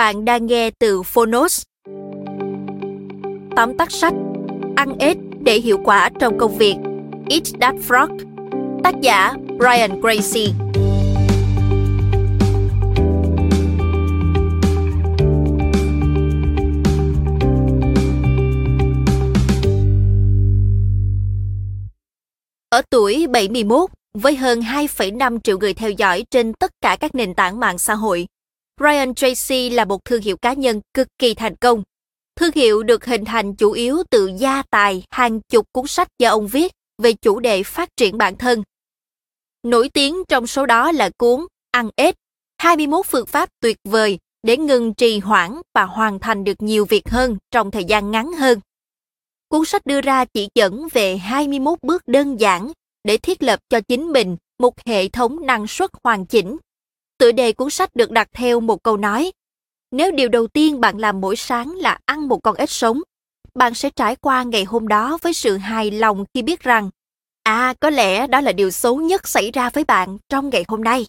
Bạn đang nghe từ Phonos. Tóm tắt sách Ăn ếch để hiệu quả trong công việc Eat That Frog Tác giả Brian Gracie Ở tuổi 71, với hơn 2,5 triệu người theo dõi trên tất cả các nền tảng mạng xã hội, Ryan Tracy là một thương hiệu cá nhân cực kỳ thành công. Thương hiệu được hình thành chủ yếu từ gia tài hàng chục cuốn sách do ông viết về chủ đề phát triển bản thân. Nổi tiếng trong số đó là cuốn Ăn ếch, 21 phương pháp tuyệt vời để ngừng trì hoãn và hoàn thành được nhiều việc hơn trong thời gian ngắn hơn. Cuốn sách đưa ra chỉ dẫn về 21 bước đơn giản để thiết lập cho chính mình một hệ thống năng suất hoàn chỉnh Tựa đề cuốn sách được đặt theo một câu nói. Nếu điều đầu tiên bạn làm mỗi sáng là ăn một con ếch sống, bạn sẽ trải qua ngày hôm đó với sự hài lòng khi biết rằng, à, có lẽ đó là điều xấu nhất xảy ra với bạn trong ngày hôm nay.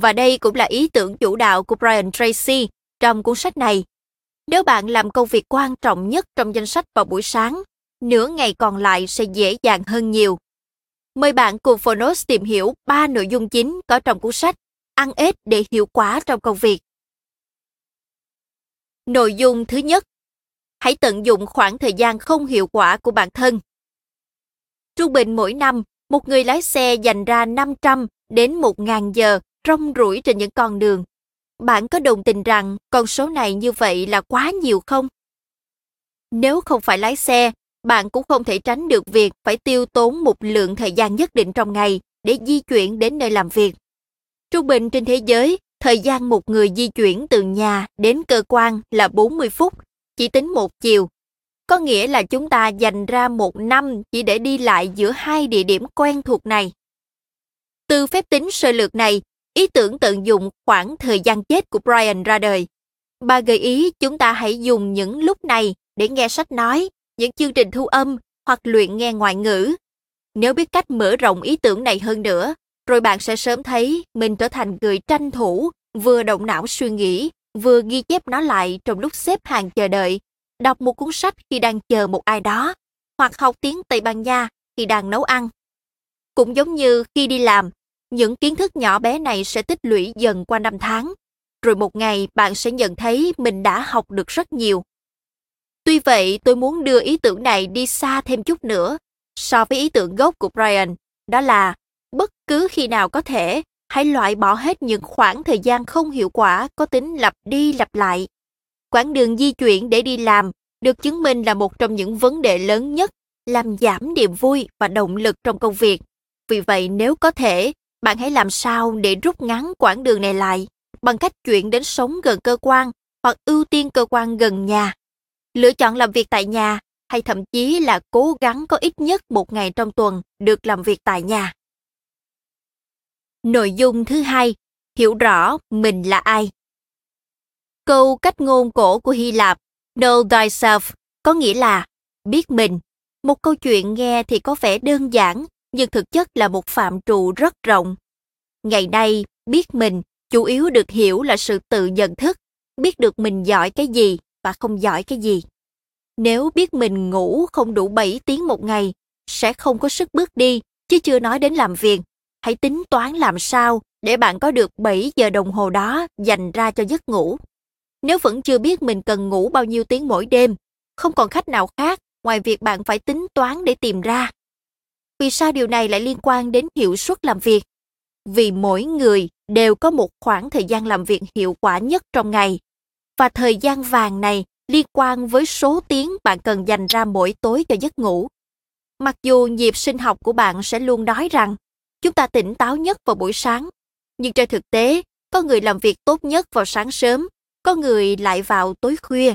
Và đây cũng là ý tưởng chủ đạo của Brian Tracy trong cuốn sách này. Nếu bạn làm công việc quan trọng nhất trong danh sách vào buổi sáng, nửa ngày còn lại sẽ dễ dàng hơn nhiều. Mời bạn cùng Phonos tìm hiểu ba nội dung chính có trong cuốn sách ăn ếch để hiệu quả trong công việc. Nội dung thứ nhất, hãy tận dụng khoảng thời gian không hiệu quả của bản thân. Trung bình mỗi năm, một người lái xe dành ra 500 đến 1.000 giờ rong ruổi trên những con đường. Bạn có đồng tình rằng con số này như vậy là quá nhiều không? Nếu không phải lái xe, bạn cũng không thể tránh được việc phải tiêu tốn một lượng thời gian nhất định trong ngày để di chuyển đến nơi làm việc. Trung bình trên thế giới, thời gian một người di chuyển từ nhà đến cơ quan là 40 phút, chỉ tính một chiều. Có nghĩa là chúng ta dành ra một năm chỉ để đi lại giữa hai địa điểm quen thuộc này. Từ phép tính sơ lược này, ý tưởng tận dụng khoảng thời gian chết của Brian ra đời. Bà gợi ý chúng ta hãy dùng những lúc này để nghe sách nói, những chương trình thu âm hoặc luyện nghe ngoại ngữ. Nếu biết cách mở rộng ý tưởng này hơn nữa, rồi bạn sẽ sớm thấy mình trở thành người tranh thủ, vừa động não suy nghĩ, vừa ghi chép nó lại trong lúc xếp hàng chờ đợi, đọc một cuốn sách khi đang chờ một ai đó, hoặc học tiếng Tây Ban Nha khi đang nấu ăn. Cũng giống như khi đi làm, những kiến thức nhỏ bé này sẽ tích lũy dần qua năm tháng, rồi một ngày bạn sẽ nhận thấy mình đã học được rất nhiều. Tuy vậy, tôi muốn đưa ý tưởng này đi xa thêm chút nữa so với ý tưởng gốc của Brian, đó là bất cứ khi nào có thể, hãy loại bỏ hết những khoảng thời gian không hiệu quả có tính lặp đi lặp lại. Quãng đường di chuyển để đi làm được chứng minh là một trong những vấn đề lớn nhất làm giảm niềm vui và động lực trong công việc. Vì vậy nếu có thể, bạn hãy làm sao để rút ngắn quãng đường này lại bằng cách chuyển đến sống gần cơ quan hoặc ưu tiên cơ quan gần nhà. Lựa chọn làm việc tại nhà hay thậm chí là cố gắng có ít nhất một ngày trong tuần được làm việc tại nhà. Nội dung thứ hai, hiểu rõ mình là ai. Câu cách ngôn cổ của Hy Lạp, Know thyself, có nghĩa là biết mình. Một câu chuyện nghe thì có vẻ đơn giản, nhưng thực chất là một phạm trù rất rộng. Ngày nay, biết mình chủ yếu được hiểu là sự tự nhận thức, biết được mình giỏi cái gì và không giỏi cái gì. Nếu biết mình ngủ không đủ 7 tiếng một ngày, sẽ không có sức bước đi, chứ chưa nói đến làm việc. Hãy tính toán làm sao để bạn có được 7 giờ đồng hồ đó dành ra cho giấc ngủ. Nếu vẫn chưa biết mình cần ngủ bao nhiêu tiếng mỗi đêm, không còn cách nào khác ngoài việc bạn phải tính toán để tìm ra. Vì sao điều này lại liên quan đến hiệu suất làm việc? Vì mỗi người đều có một khoảng thời gian làm việc hiệu quả nhất trong ngày. Và thời gian vàng này liên quan với số tiếng bạn cần dành ra mỗi tối cho giấc ngủ. Mặc dù nhịp sinh học của bạn sẽ luôn nói rằng chúng ta tỉnh táo nhất vào buổi sáng, nhưng trên thực tế, có người làm việc tốt nhất vào sáng sớm, có người lại vào tối khuya.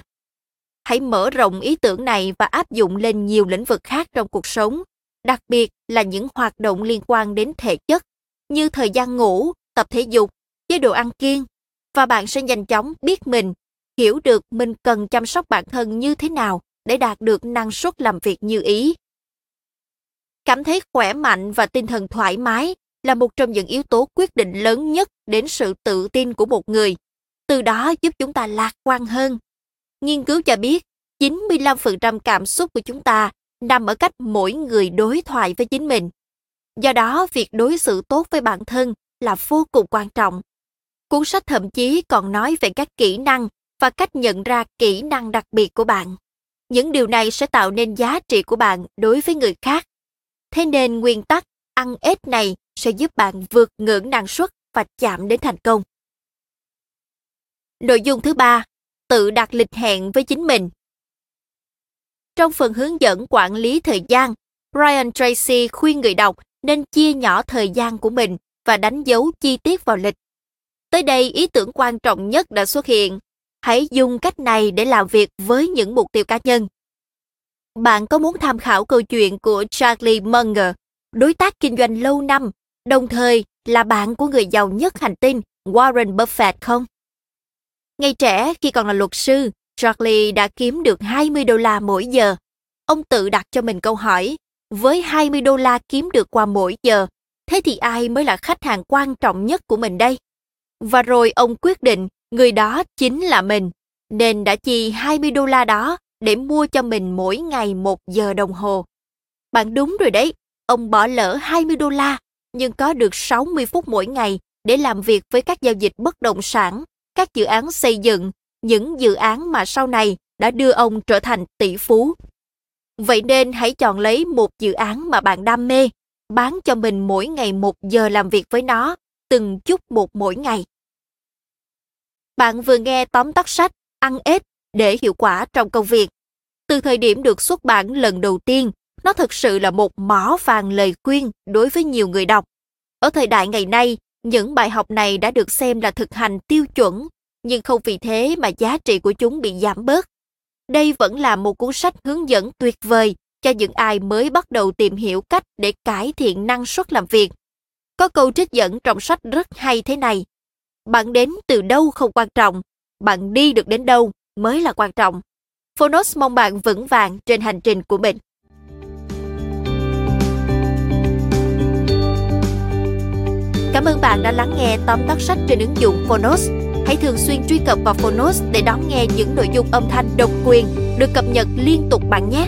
Hãy mở rộng ý tưởng này và áp dụng lên nhiều lĩnh vực khác trong cuộc sống, đặc biệt là những hoạt động liên quan đến thể chất, như thời gian ngủ, tập thể dục, chế độ ăn kiêng, và bạn sẽ nhanh chóng biết mình, hiểu được mình cần chăm sóc bản thân như thế nào để đạt được năng suất làm việc như ý. Cảm thấy khỏe mạnh và tinh thần thoải mái là một trong những yếu tố quyết định lớn nhất đến sự tự tin của một người. Từ đó giúp chúng ta lạc quan hơn. Nghiên cứu cho biết, 95% cảm xúc của chúng ta nằm ở cách mỗi người đối thoại với chính mình. Do đó, việc đối xử tốt với bản thân là vô cùng quan trọng. Cuốn sách thậm chí còn nói về các kỹ năng và cách nhận ra kỹ năng đặc biệt của bạn. Những điều này sẽ tạo nên giá trị của bạn đối với người khác. Thế nên nguyên tắc ăn ít này sẽ giúp bạn vượt ngưỡng năng suất và chạm đến thành công. Nội dung thứ ba, tự đặt lịch hẹn với chính mình. Trong phần hướng dẫn quản lý thời gian, Brian Tracy khuyên người đọc nên chia nhỏ thời gian của mình và đánh dấu chi tiết vào lịch. Tới đây ý tưởng quan trọng nhất đã xuất hiện. Hãy dùng cách này để làm việc với những mục tiêu cá nhân. Bạn có muốn tham khảo câu chuyện của Charlie Munger, đối tác kinh doanh lâu năm, đồng thời là bạn của người giàu nhất hành tinh Warren Buffett không? Ngày trẻ khi còn là luật sư, Charlie đã kiếm được 20 đô la mỗi giờ. Ông tự đặt cho mình câu hỏi, với 20 đô la kiếm được qua mỗi giờ, thế thì ai mới là khách hàng quan trọng nhất của mình đây? Và rồi ông quyết định người đó chính là mình, nên đã chi 20 đô la đó để mua cho mình mỗi ngày một giờ đồng hồ. Bạn đúng rồi đấy, ông bỏ lỡ 20 đô la, nhưng có được 60 phút mỗi ngày để làm việc với các giao dịch bất động sản, các dự án xây dựng, những dự án mà sau này đã đưa ông trở thành tỷ phú. Vậy nên hãy chọn lấy một dự án mà bạn đam mê, bán cho mình mỗi ngày một giờ làm việc với nó, từng chút một mỗi ngày. Bạn vừa nghe tóm tắt sách Ăn ếch để hiệu quả trong công việc. Từ thời điểm được xuất bản lần đầu tiên, nó thực sự là một mỏ vàng lời khuyên đối với nhiều người đọc. Ở thời đại ngày nay, những bài học này đã được xem là thực hành tiêu chuẩn, nhưng không vì thế mà giá trị của chúng bị giảm bớt. Đây vẫn là một cuốn sách hướng dẫn tuyệt vời cho những ai mới bắt đầu tìm hiểu cách để cải thiện năng suất làm việc. Có câu trích dẫn trong sách rất hay thế này. Bạn đến từ đâu không quan trọng, bạn đi được đến đâu mới là quan trọng. Phonos mong bạn vững vàng trên hành trình của mình. Cảm ơn bạn đã lắng nghe tóm tắt sách trên ứng dụng Phonos. Hãy thường xuyên truy cập vào Phonos để đón nghe những nội dung âm thanh độc quyền được cập nhật liên tục bạn nhé.